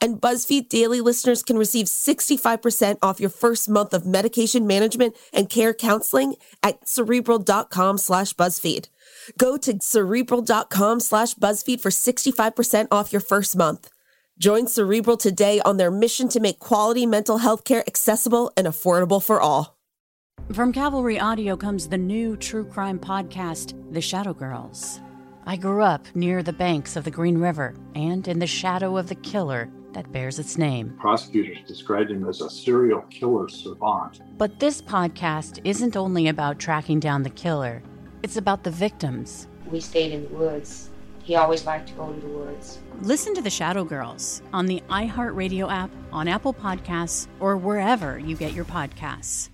And BuzzFeed Daily listeners can receive 65% off your first month of medication management and care counseling at cerebral.com slash BuzzFeed. Go to cerebral.com slash BuzzFeed for 65% off your first month. Join Cerebral today on their mission to make quality mental health care accessible and affordable for all. From Cavalry Audio comes the new true crime podcast, The Shadow Girls. I grew up near the banks of the Green River and in the shadow of the killer that bears its name. Prosecutors described him as a serial killer savant. But this podcast isn't only about tracking down the killer, it's about the victims. We stayed in the woods. He always liked to go to the woods. Listen to The Shadow Girls on the iHeartRadio app, on Apple Podcasts, or wherever you get your podcasts.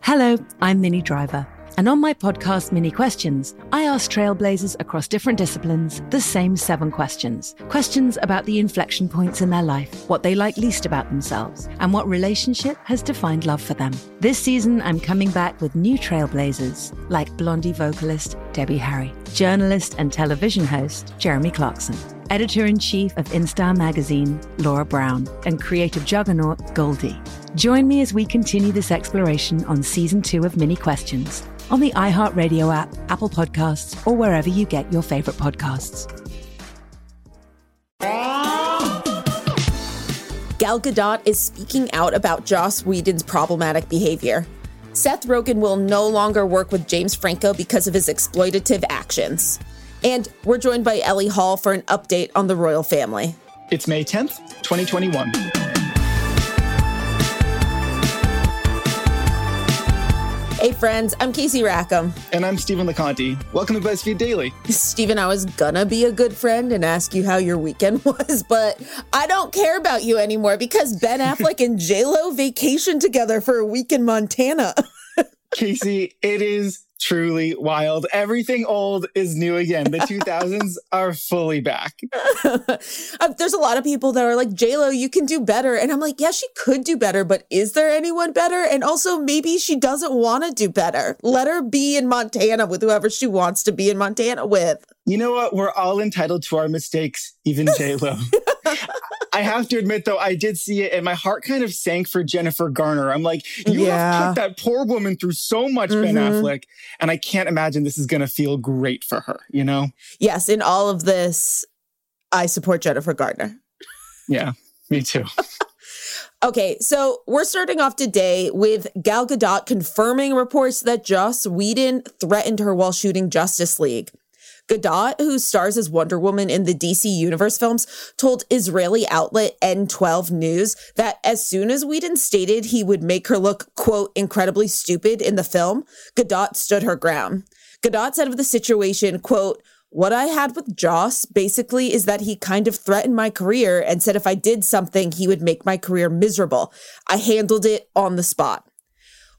Hello, I'm Minnie Driver. And on my podcast, Minnie Questions, I ask trailblazers across different disciplines the same seven questions. Questions about the inflection points in their life, what they like least about themselves, and what relationship has defined love for them. This season, I'm coming back with new trailblazers like Blondie vocalist Debbie Harry, journalist and television host Jeremy Clarkson, editor in chief of InStyle magazine Laura Brown, and creative juggernaut Goldie. Join me as we continue this exploration on season two of Minnie Questions on the iHeartRadio app, Apple Podcasts, or wherever you get your favorite podcasts. Gal Gadot is speaking out about Joss Whedon's problematic behavior. Seth Rogen will no longer work with James Franco because of his exploitative actions. And we're joined by Ellie Hall for an update on the royal family. It's May 10th, 2021. Hey, friends, I'm Casey Rackham. And I'm Stephen LeConte. Welcome to BuzzFeed Daily. Stephen, I was gonna be a good friend and ask you how your weekend was, but I don't care about you anymore because Ben Affleck and JLo vacation together for a week in Montana. Casey, it is truly wild. Everything old is new again. The 2000s are fully back. Uh, there's a lot of people that are like, JLo, you can do better. And I'm like, yeah, she could do better, but is there anyone better? And also, maybe she doesn't want to do better. Let her be in Montana with whoever she wants to be in Montana with. You know what? We're all entitled to our mistakes, even JLo. I have to admit, though, I did see it and my heart kind of sank for Jennifer Garner. I'm like, you yeah. have put that poor woman through so much, mm-hmm. Ben Affleck. And I can't imagine this is going to feel great for her, you know? Yes. In all of this, I support Jennifer Garner. Yeah, me too. Okay, so we're starting off today with Gal Gadot confirming reports that Joss Whedon threatened her while shooting Justice League. Gadot, who stars as Wonder Woman in the DC Universe films, told Israeli outlet N12 News that as soon as Whedon stated he would make her look, quote, incredibly stupid in the film, Gadot stood her ground. Gadot said of the situation, quote, what I had with Joss basically is that he kind of threatened my career and said if I did something, he would make my career miserable. I handled it on the spot.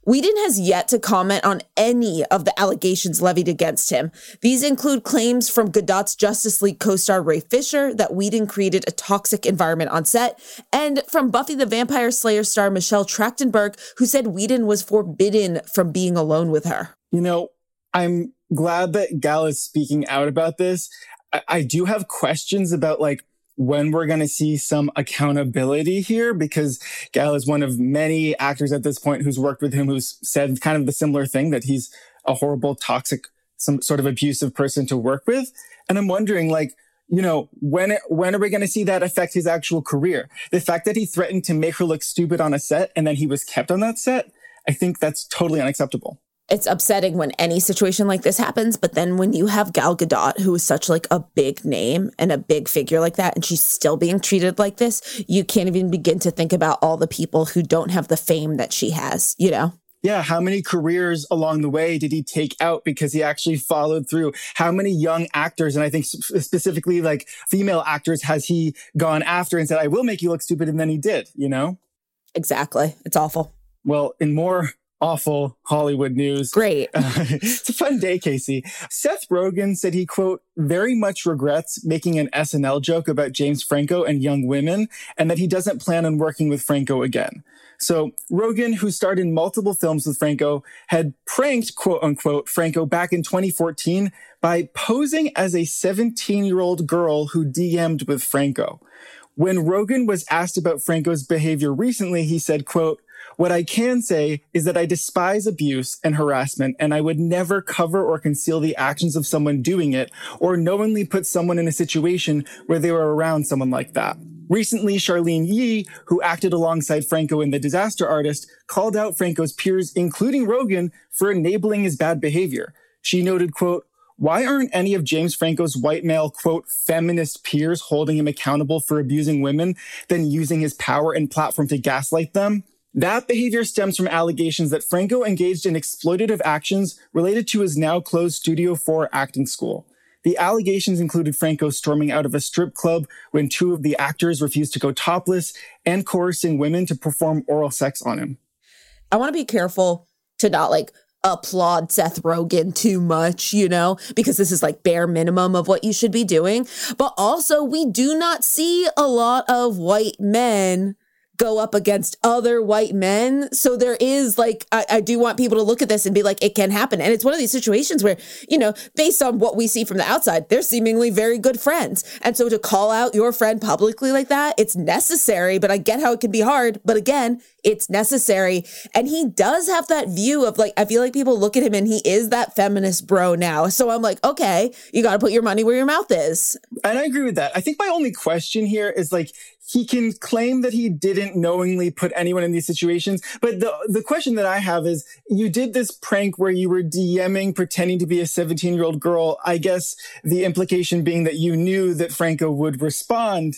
Whedon has yet to comment on any of the allegations levied against him. These include claims from Gadot's Justice League co-star Ray Fisher that Whedon created a toxic environment on set, and from Buffy the Vampire Slayer star Michelle Trachtenberg, who said Whedon was forbidden from being alone with her. You know, I'm glad that Gal is speaking out about this. I, I do have questions about like when we're going to see some accountability here because Gal is one of many actors at this point who's worked with him who's said kind of the similar thing that he's a horrible, toxic, some sort of abusive person to work with. And I'm wondering like, you know, when, when are we going to see that affect his actual career? The fact that he threatened to make her look stupid on a set and then he was kept on that set, I think that's totally unacceptable it's upsetting when any situation like this happens but then when you have gal gadot who is such like a big name and a big figure like that and she's still being treated like this you can't even begin to think about all the people who don't have the fame that she has you know yeah, how many careers along the way did he take out because he actually followed through? How many young actors, and I think specifically like female actors, has he gone after and said, I will make you look stupid? And then he did, you know? Exactly. It's awful. Well, in more awful Hollywood news. Great. Uh, it's a fun day, Casey. Seth Rogen said he, quote, very much regrets making an SNL joke about James Franco and young women, and that he doesn't plan on working with Franco again. So Rogen, who starred in multiple films with Franco, had pranked, quote unquote, Franco back in 2014 by posing as a 17 year old girl who DM'd with Franco. When Rogen was asked about Franco's behavior recently, he said, quote, what I can say is that I despise abuse and harassment, and I would never cover or conceal the actions of someone doing it or knowingly put someone in a situation where they were around someone like that. Recently, Charlyne Yi, who acted alongside Franco in The Disaster Artist, called out Franco's peers, including Rogen, for enabling his bad behavior. She noted, quote, why aren't any of James Franco's white male, quote, feminist peers holding him accountable for abusing women, then using his power and platform to gaslight them? That behavior stems from allegations that Franco engaged in exploitative actions related to his now closed Studio 4 acting school. The allegations included Franco storming out of a strip club when two of the actors refused to go topless and coercing women to perform oral sex on him. I want to be careful to not like applaud Seth Rogen too much, you know, because this is like bare minimum of what you should be doing. But also, we do not see a lot of white men go up against other white men. So there is like, I, I, do want people to look at this and be like, it can happen. And it's one of these situations where, you know, based on what we see from the outside, they're seemingly very good friends. And so to call out your friend publicly like that, it's necessary, but I get how it can be hard. But again, it's necessary. And he does have that view of like, I feel like people look at him and he is that feminist bro now. So I'm like, okay, you got to put your money where your mouth is. And I agree with that. I think my only question here is like, he can claim that he didn't knowingly put anyone in these situations. But the, the question that I have is you did this prank where you were DMing pretending to be a 17 year old girl. I guess the implication being that you knew that Franco would respond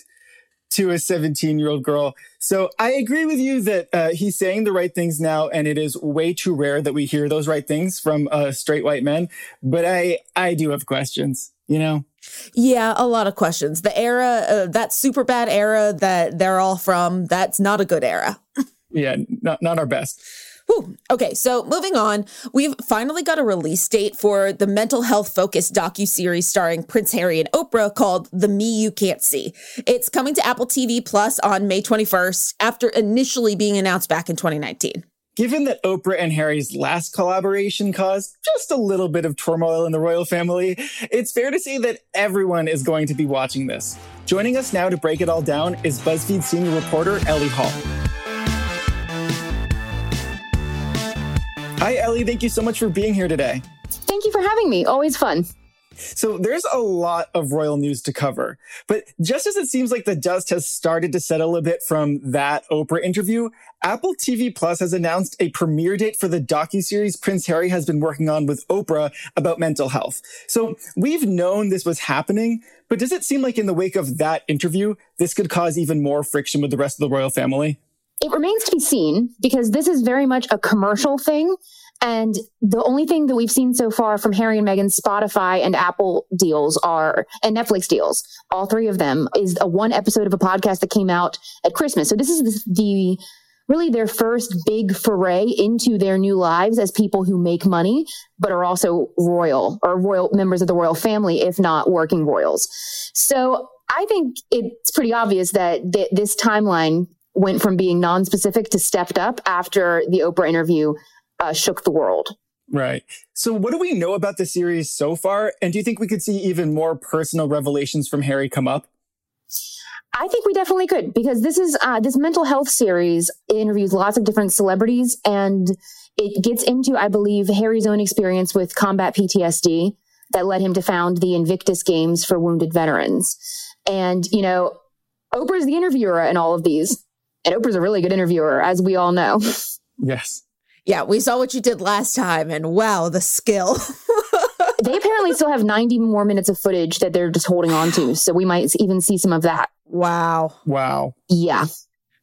to a 17 year old girl. So I agree with you that uh, he's saying the right things now, and it is way too rare that we hear those right things from uh, straight white men. But I, I do have questions, you know? Yeah, a lot of questions. The era, uh, that super bad era that they're all from, that's not a good era. yeah, not, not our best. Whew. Okay, so moving on, we've finally got a release date for the mental health focused docu series starring Prince Harry and Oprah called "The Me You Can't See." It's coming to Apple TV Plus on May 21st after initially being announced back in 2019. Given that Oprah and Harry's last collaboration caused just a little bit of turmoil in the royal family, it's fair to say that everyone is going to be watching this. Joining us now to break it all down is BuzzFeed senior reporter Ellie Hall. Hi, Ellie. Thank you so much for being here today. Thank you for having me. Always fun. So there's a lot of royal news to cover, but just as it seems like the dust has started to settle a bit from that Oprah interview, Apple TV Plus has announced a premiere date for the docu-series Prince Harry has been working on with Oprah about mental health. So we've known this was happening, but does it seem like in the wake of that interview, this could cause even more friction with the rest of the royal family? It remains to be seen because this is very much a commercial thing and the only thing that we've seen so far from Harry and Meghan's Spotify and Apple deals are, and Netflix deals, all three of them, is a one episode of a podcast that came out at Christmas. So this is the, really their first big foray into their new lives as people who make money, but are also royal or royal members of the royal family, if not working royals. So I think it's pretty obvious that th- this timeline went from being non-specific to stepped up after the Oprah interview uh, shook the world. Right. So, what do we know about the series so far? And do you think we could see even more personal revelations from Harry come up? I think we definitely could because this is uh, this mental health series interviews lots of different celebrities and it gets into, I believe, Harry's own experience with combat PTSD that led him to found the Invictus Games for wounded veterans. And you know, Oprah's the interviewer in all of these, and Oprah's a really good interviewer, as we all know. Yes yeah, we saw what you did last time, and wow, the skill. they apparently still have 90 more minutes of footage that they're just holding on to. So we might even see some of that. Wow. Wow. Yeah.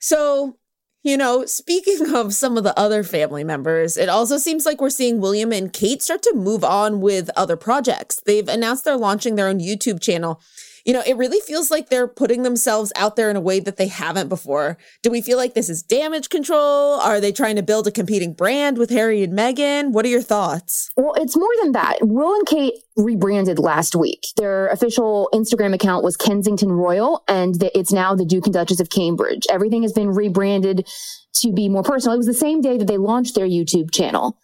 So, you know, speaking of some of the other family members, it also seems like we're seeing William and Kate start to move on with other projects. They've announced they're launching their own YouTube channel You know, it really feels like they're putting themselves out there in a way that they haven't before. Do we feel like this is damage control? Are they trying to build a competing brand with Harry and Meghan? What are your thoughts? Well, it's more than that. Will and Kate rebranded last week. Their official Instagram account was Kensington Royal, and it's now the Duke and Duchess of Cambridge. Everything has been rebranded to be more personal. It was the same day that they launched their YouTube channel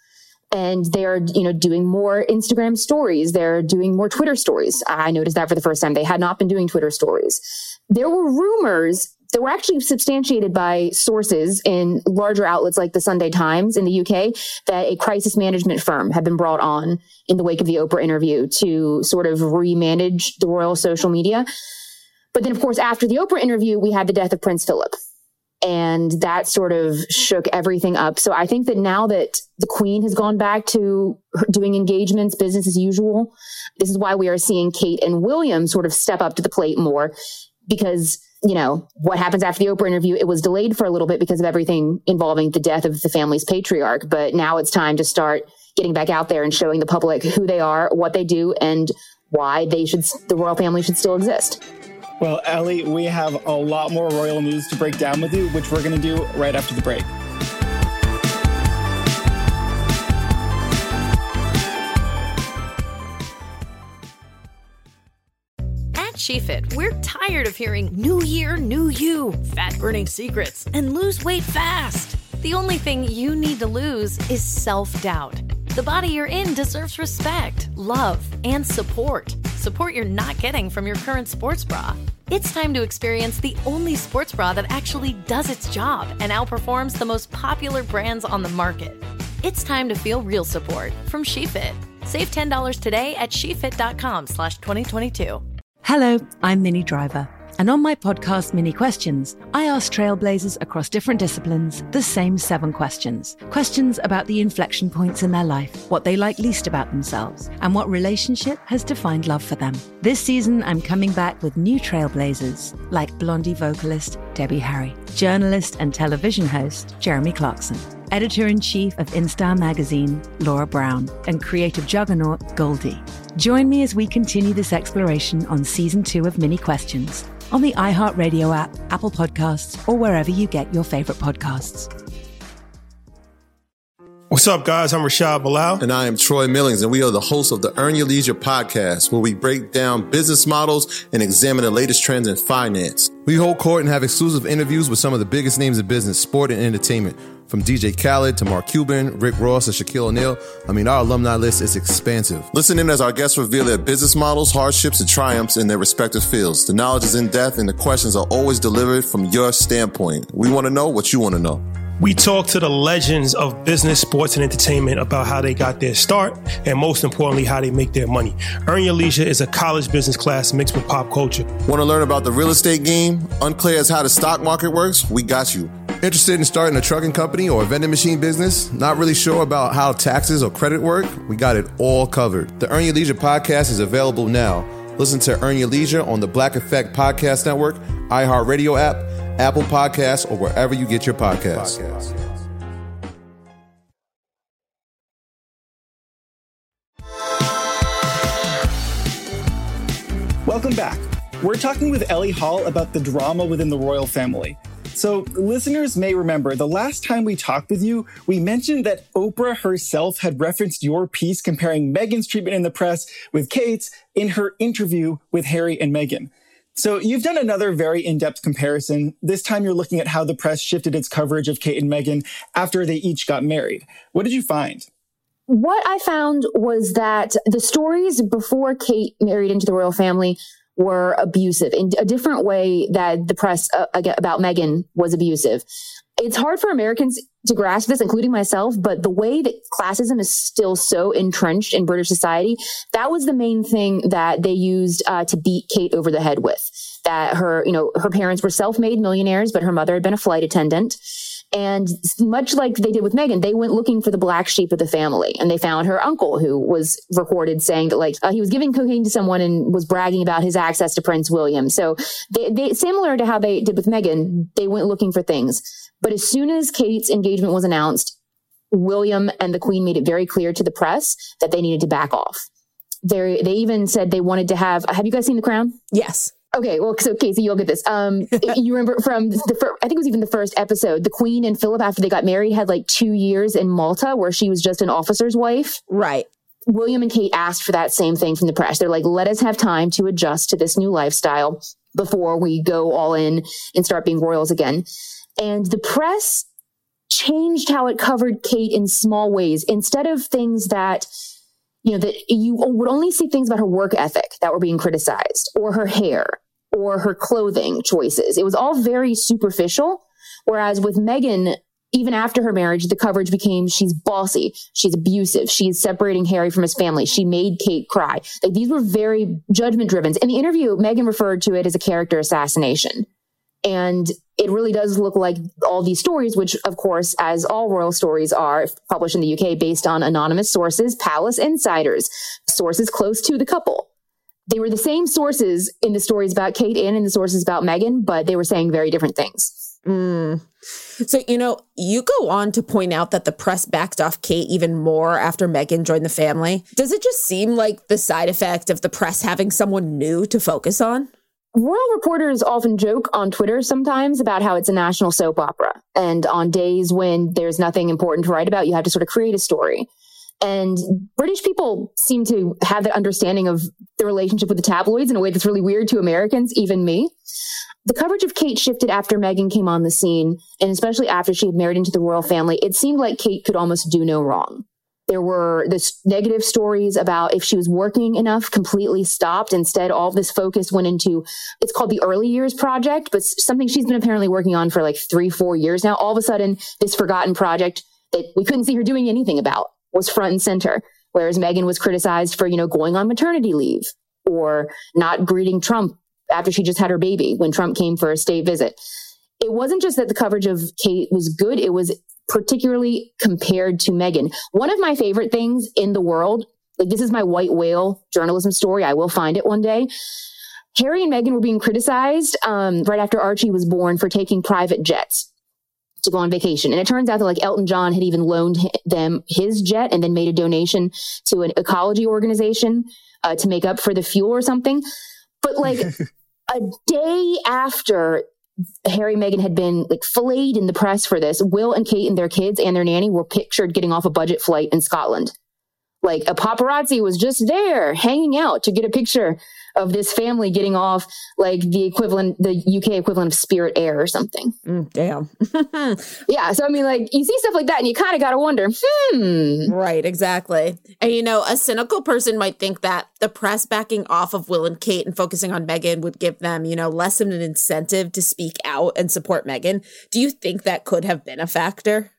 and they're you know doing more instagram stories. They're doing more twitter stories. I noticed that for the first time. They had not been doing twitter stories. There were rumors that were actually substantiated by sources in larger outlets like the sunday times in the uk that a crisis management firm had been brought on in the wake of the oprah interview to sort of remanage the royal social media. But then of course after the oprah interview we had the death of prince philip and that sort of shook everything up. So I think that now that the queen has gone back to doing engagements, business as usual, this is why we are seeing Kate and William sort of step up to the plate more because, you know, what happens after the Oprah interview, it was delayed for a little bit because of everything involving the death of the family's patriarch. But now it's time to start getting back out there and showing the public who they are, what they do, and why they should, the royal family should still exist. Well, Ellie, we have a lot more royal news to break down with you, which we're going to do right after the break. At SheFit, we're tired of hearing new year, new you, fat burning secrets, and lose weight fast. The only thing you need to lose is self doubt. The body you're in deserves respect, love, and support. Support you're not getting from your current sports bra. It's time to experience the only sports bra that actually does its job and outperforms the most popular brands on the market. It's time to feel real support from SheFit. Save $10 today at shefit.com slash 2022. Hello, I'm Minnie Driver. And on my podcast, Minnie Questions, I ask trailblazers across different disciplines the same seven questions. Questions about the inflection points in their life, what they like least about themselves, and what relationship has defined love for them. This season, I'm coming back with new trailblazers like Blondie vocalist Debbie Harry, journalist and television host Jeremy Clarkson, editor in chief of InStyle magazine Laura Brown, and creative juggernaut Goldie. Join me as we continue this exploration on season two of Minnie Questions on the iHeartRadio app, Apple Podcasts, or wherever you get your favorite podcasts. What's up, guys? I'm Rashad Bilal. And I am Troy Millings, and we are the hosts of the Earn Your Leisure podcast, where we break down business models and examine the latest trends in finance. We hold court and have exclusive interviews with some of the biggest names in business, sport, and entertainment. From DJ Khaled to Mark Cuban, Rick Ross, and Shaquille O'Neal. I mean, our alumni list is expansive. Listen in as our guests reveal their business models, hardships, and triumphs in their respective fields. The knowledge is in depth, and the questions are always delivered from your standpoint. We want to know what you want to know. We talk to the legends of business, sports, and entertainment about how they got their start and most importantly, how they make their money. Earn Your Leisure is a college business class mixed with pop culture. Want to learn about the real estate game? Unclear as how the stock market works? We got you. Interested in starting a trucking company or a vending machine business? Not really sure about how taxes or credit work? We got it all covered. The Earn Your Leisure podcast is available now. Listen to Earn Your Leisure on the Black Effect Podcast Network, iHeartRadio app, Apple Podcasts, or wherever you get your podcasts. Welcome back. We're talking with Ellie Hall about the drama within the royal family. So, listeners may remember the last time we talked with you, we mentioned that Oprah herself had referenced your piece comparing Meghan's treatment in the press with Kate's in her interview with Harry and Meghan. So, you've done another very in depth comparison. This time, you're looking at how the press shifted its coverage of Kate and Meghan after they each got married. What did you find? What I found was that the stories before Kate married into the royal family were abusive in a different way that the press uh, about Meghan was abusive. It's hard for Americans to grasp this, including myself, but the way that classism is still so entrenched in British society, that was the main thing that they used uh, to beat Kate over the head with. That her, you know, her parents were self-made millionaires, but her mother had been a flight attendant. And much like they did with Meghan, they went looking for the black sheep of the family and they found her uncle who was recorded saying that like uh, he was giving cocaine to someone and was bragging about his access to Prince William. So they, they, similar to how they did with Meghan, they went looking for things. But as soon as Kate's engagement was announced, William and the Queen made it very clear to the press that they needed to back off. they they even said they wanted to have. Have you guys seen The Crown? Yes. Okay, well, so Casey, you'll get this. Um, you remember from the fir- I think it was even the first episode. The Queen and Philip, after they got married, had like two years in Malta where she was just an officer's wife. Right. William and Kate asked for that same thing from the press. They're like, let us have time to adjust to this new lifestyle before we go all in and start being royals again. And the press changed how it covered Kate in small ways. Instead of things that you know, that you would only see things about her work ethic that were being criticized or her hair or her clothing choices. It was all very superficial. Whereas with Meghan, even after her marriage, the coverage became she's bossy, she's abusive, she's separating Harry from his family, she made Kate cry. Like these were very judgment driven. In the interview, Meghan referred to it as a character assassination. And it really does look like all these stories, which, of course, as all royal stories are published in the UK based on anonymous sources, palace insiders, sources close to the couple. They were the same sources in the stories about Kate and in the sources about Meghan, but they were saying very different things. Mm. So, you know, you go on to point out that the press backed off Kate even more after Meghan joined the family. Does it just seem like the side effect of the press having someone new to focus on? Royal reporters often joke on Twitter sometimes about how it's a national soap opera. And on days when there's nothing important to write about, you have to sort of create a story. And British people seem to have that understanding of the relationship with the tabloids in a way that's really weird to Americans, even me. The coverage of Kate shifted after Meghan came on the scene, and especially after she had married into the royal family. It seemed like Kate could almost do no wrong. There were this negative stories about if she was working enough, completely stopped. Instead, all this focus went into it's called the Early Years Project, but something she's been apparently working on for like three, four years now. All of a sudden, this forgotten project that we couldn't see her doing anything about was front and center. Whereas Meghan was criticized for, you know, going on maternity leave or not greeting Trump after she just had her baby when Trump came for a state visit. It wasn't just that the coverage of Kate was good, it was particularly compared to Meghan. One of my favorite things in the world, like this is my white whale journalism story. I will find it one day. Harry and Meghan were being criticized um, right after Archie was born for taking private jets to go on vacation. And it turns out that like Elton John had even loaned them his jet and then made a donation to an ecology organization uh, to make up for the fuel or something. But like a day after Harry and Meghan had been like filleted in the press for this. Will and Kate and their kids and their nanny were pictured getting off a budget flight in Scotland. Like a paparazzi was just there hanging out to get a picture of this family getting off like the equivalent, the UK equivalent of Spirit Air or something. Mm, damn. yeah. So, I mean, like you see stuff like that and you kind of got to wonder, hmm. Right, exactly. And, you know, a cynical person might think that the press backing off of Will and Kate and focusing on Meghan would give them, you know, less of an incentive to speak out and support Meghan. Do you think that could have been a factor?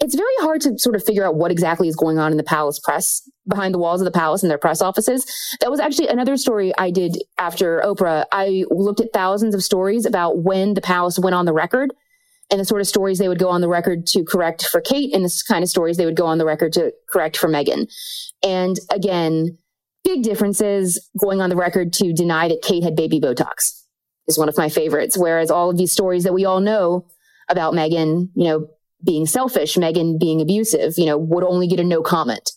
It's very hard to sort of figure out what exactly is going on in the palace press behind the walls of the palace and their press offices. That was actually another story I did after Oprah. I looked at thousands of stories about when the palace went on the record and the sort of stories they would go on the record to correct for Kate and the kind of stories they would go on the record to correct for Meghan. And again, big differences going on the record to deny that Kate had baby Botox is one of my favorites. Whereas all of these stories that we all know about Meghan, you know, being selfish, Meghan being abusive, you know, would only get a no comment.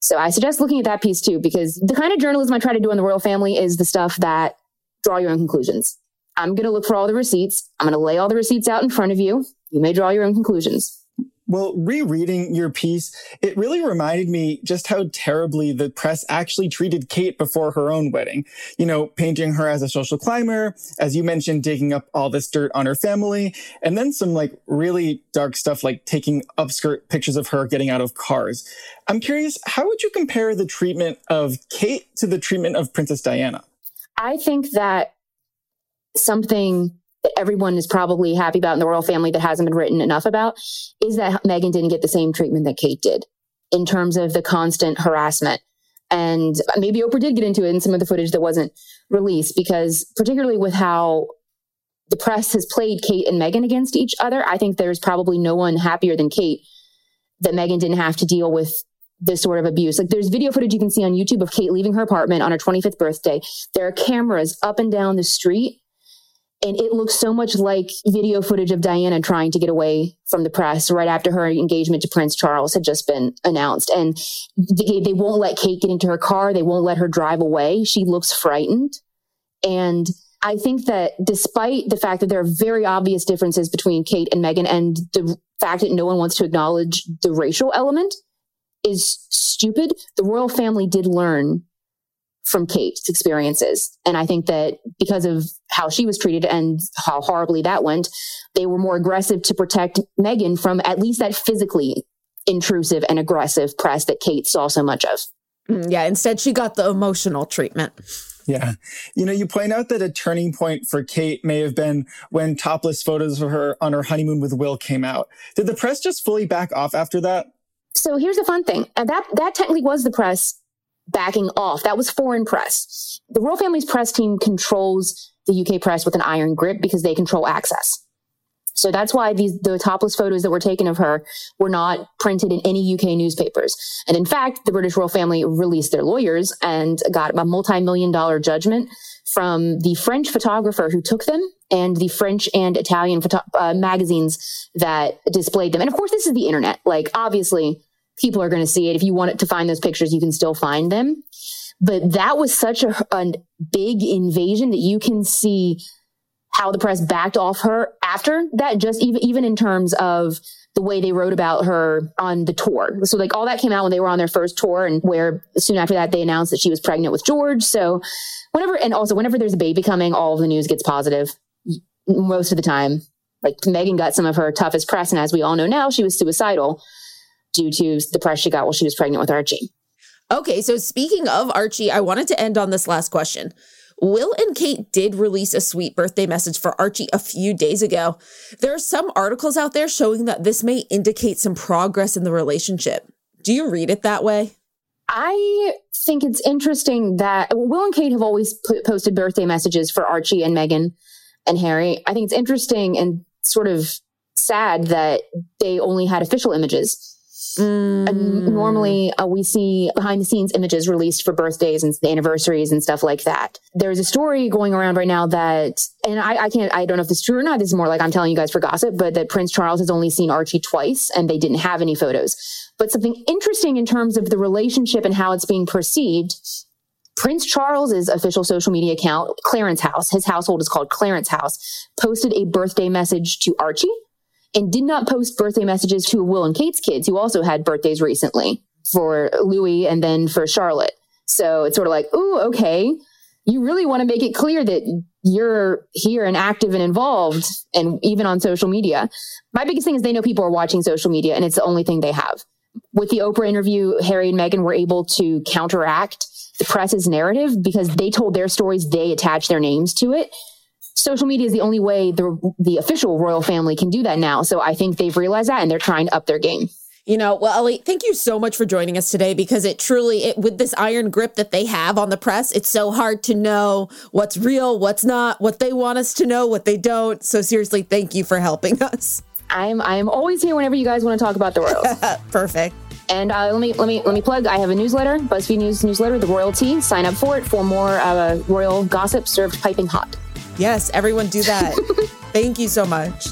So I suggest looking at that piece too, because the kind of journalism I try to do in the royal family is the stuff that draw your own conclusions. I'm going to look for all the receipts. I'm going to lay all the receipts out in front of you. You may draw your own conclusions. Well, rereading your piece, it really reminded me just how terribly the press actually treated Kate before her own wedding. You know, painting her as a social climber, as you mentioned, digging up all this dirt on her family, and then some like really dark stuff like taking upskirt pictures of her getting out of cars. I'm curious, how would you compare the treatment of Kate to the treatment of Princess Diana? I think that something that everyone is probably happy about in the royal family that hasn't been written enough about is that Meghan didn't get the same treatment that Kate did in terms of the constant harassment. And maybe Oprah did get into it in some of the footage that wasn't released because, particularly with how the press has played Kate and Meghan against each other, I think there's probably no one happier than Kate that Meghan didn't have to deal with this sort of abuse. Like there's video footage you can see on YouTube of Kate leaving her apartment on her 25th birthday. There are cameras up and down the street And it looks so much like video footage of Diana trying to get away from the press right after her engagement to Prince Charles had just been announced. And they, they won't let Kate get into her car. They won't let her drive away. She looks frightened. And I think that despite the fact that there are very obvious differences between Kate and Meghan and the fact that no one wants to acknowledge the racial element is stupid, the royal family did learn from Kate's experiences. And I think that because of how she was treated and how horribly that went, they were more aggressive to protect Meghan from at least that physically intrusive and aggressive press that Kate saw so much of. Mm, yeah, instead she got the emotional treatment. Yeah. You know, you point out that a turning point for Kate may have been when topless photos of her on her honeymoon with Will came out. Did the press just fully back off after that? So here's the fun thing. And that that technically was the press backing off. That was foreign press. The royal family's press team controls the UK press with an iron grip because they control access. So that's why these the topless photos that were taken of her were not printed in any UK newspapers. And in fact, the British royal family released their lawyers and got a multi-million dollar judgment from the French photographer who took them and the French and Italian photo- uh, magazines that displayed them. And of course, this is the internet. Like obviously, people are going to see it. If you want to find those pictures, you can still find them. But that was such a, a big invasion that you can see how the press backed off her after that, just even, even in terms of the way they wrote about her on the tour. So like all that came out when they were on their first tour and where soon after that they announced that she was pregnant with George. So whenever, and also whenever there's a baby coming, all of the news gets positive most of the time. Like Meghan got some of her toughest press. And as we all know now, she was suicidal due to the press she got while she was pregnant with Archie. Okay, so speaking of Archie, I wanted to end on this last question. Will and Kate did release a sweet birthday message for Archie a few days ago. There are some articles out there showing that this may indicate some progress in the relationship. Do you read it that way? I think it's interesting that Will and Kate have always put, posted birthday messages for Archie and Meghan and Harry. I think it's interesting and sort of sad that they only had official images Mm. normally, uh, we see behind the scenes images released for birthdays and anniversaries and stuff like that. There's a story going around right now that, and I, I can't, I don't know if this is true or not. This is more like I'm telling you guys for gossip, but that Prince Charles has only seen Archie twice and they didn't have any photos. But something interesting in terms of the relationship and how it's being perceived. Prince Charles's official social media account, Clarence House, his household is called Clarence House, posted a birthday message to Archie and did not post birthday messages to Will and Kate's kids, who also had birthdays recently for Louis and then for Charlotte. So it's sort of like, ooh, okay. You really want to make it clear that you're here and active and involved, and even on social media. My biggest thing is they know people are watching social media, and it's the only thing they have. With the Oprah interview, Harry and Meghan were able to counteract the press's narrative because they told their stories, they attached their names to it social media is the only way the the official royal family can do that now. So I think they've realized that and they're trying to up their game. You know, well, Ellie, thank you so much for joining us today because it truly, it, with this iron grip that they have on the press, it's so hard to know what's real, what's not, what they want us to know, what they don't. So seriously, thank you for helping us. I'm I'm always here whenever you guys want to talk about the royals. Perfect. And uh, let me let me let me plug. I have a newsletter, BuzzFeed News newsletter, The Royalty. Sign up for it for more uh, royal gossip served piping hot. Yes, everyone do that. Thank you so much.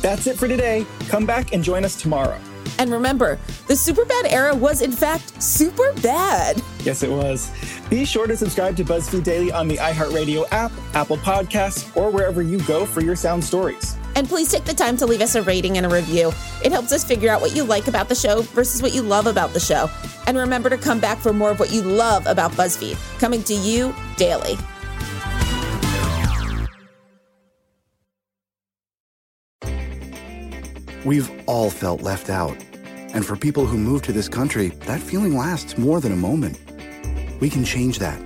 That's it for today. Come back and join us tomorrow. And remember, the super bad era was in fact super bad. Yes, it was. Be sure to subscribe to BuzzFeed Daily on the iHeartRadio app, Apple Podcasts, or wherever you go for your sound stories. And please take the time to leave us a rating and a review. It helps us figure out what you like about the show versus what you love about the show. And remember to come back for more of what you love about BuzzFeed, coming to you daily. We've all felt left out. And for people who move to this country, that feeling lasts more than a moment. We can change that.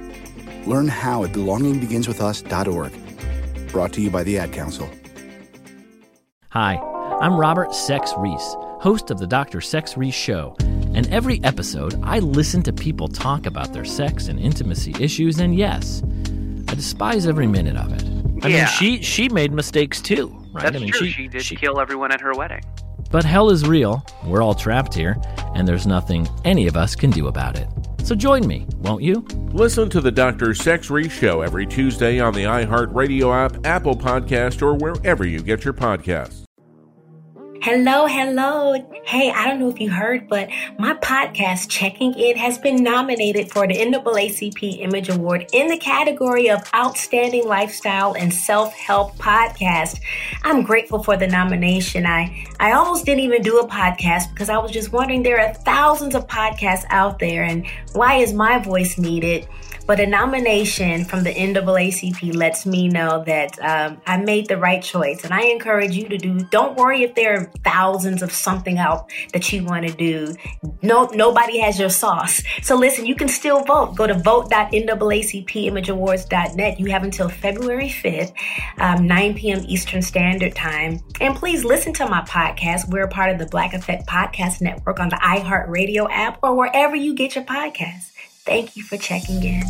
Learn how at belongingbeginswithus.org. Brought to you by the Ad Council. Hi, I'm Robert Sex Reese, host of the Dr. Sex Reese Show. And every episode, I listen to people talk about their sex and intimacy issues, and yes, I despise every minute of it. I Yeah. mean, she she made mistakes too, right? That's I mean, true. She, did kill everyone at her wedding. But hell is real. We're all trapped here, and there's nothing any of us can do about it. So join me, won't you? Listen to the Dr. Sex Reese Show every Tuesday on the iHeartRadio app, Apple Podcast, or wherever you get your podcasts. Hello, hello. Hey, I don't know if you heard, but my podcast, Checking In, has been nominated for the NAACP Image Award in the category of Outstanding Lifestyle and Self Help Podcast. I'm grateful for the nomination. I, I almost didn't even do a podcast because I was just wondering there are thousands of podcasts out there, and why is my voice needed? But a nomination from the NAACP lets me know that um, I made the right choice. And I encourage you to do, don't worry if there are thousands of something out that you want to do. No, nobody has your sauce. So listen, you can still vote. Go to vote.naacpimageawards.net. You have until February 5th, um, 9 p.m. Eastern Standard Time. And please listen to my podcast. We're a part of the Black Effect Podcast Network on the iHeartRadio app or wherever you get your podcasts. Thank you for checking in.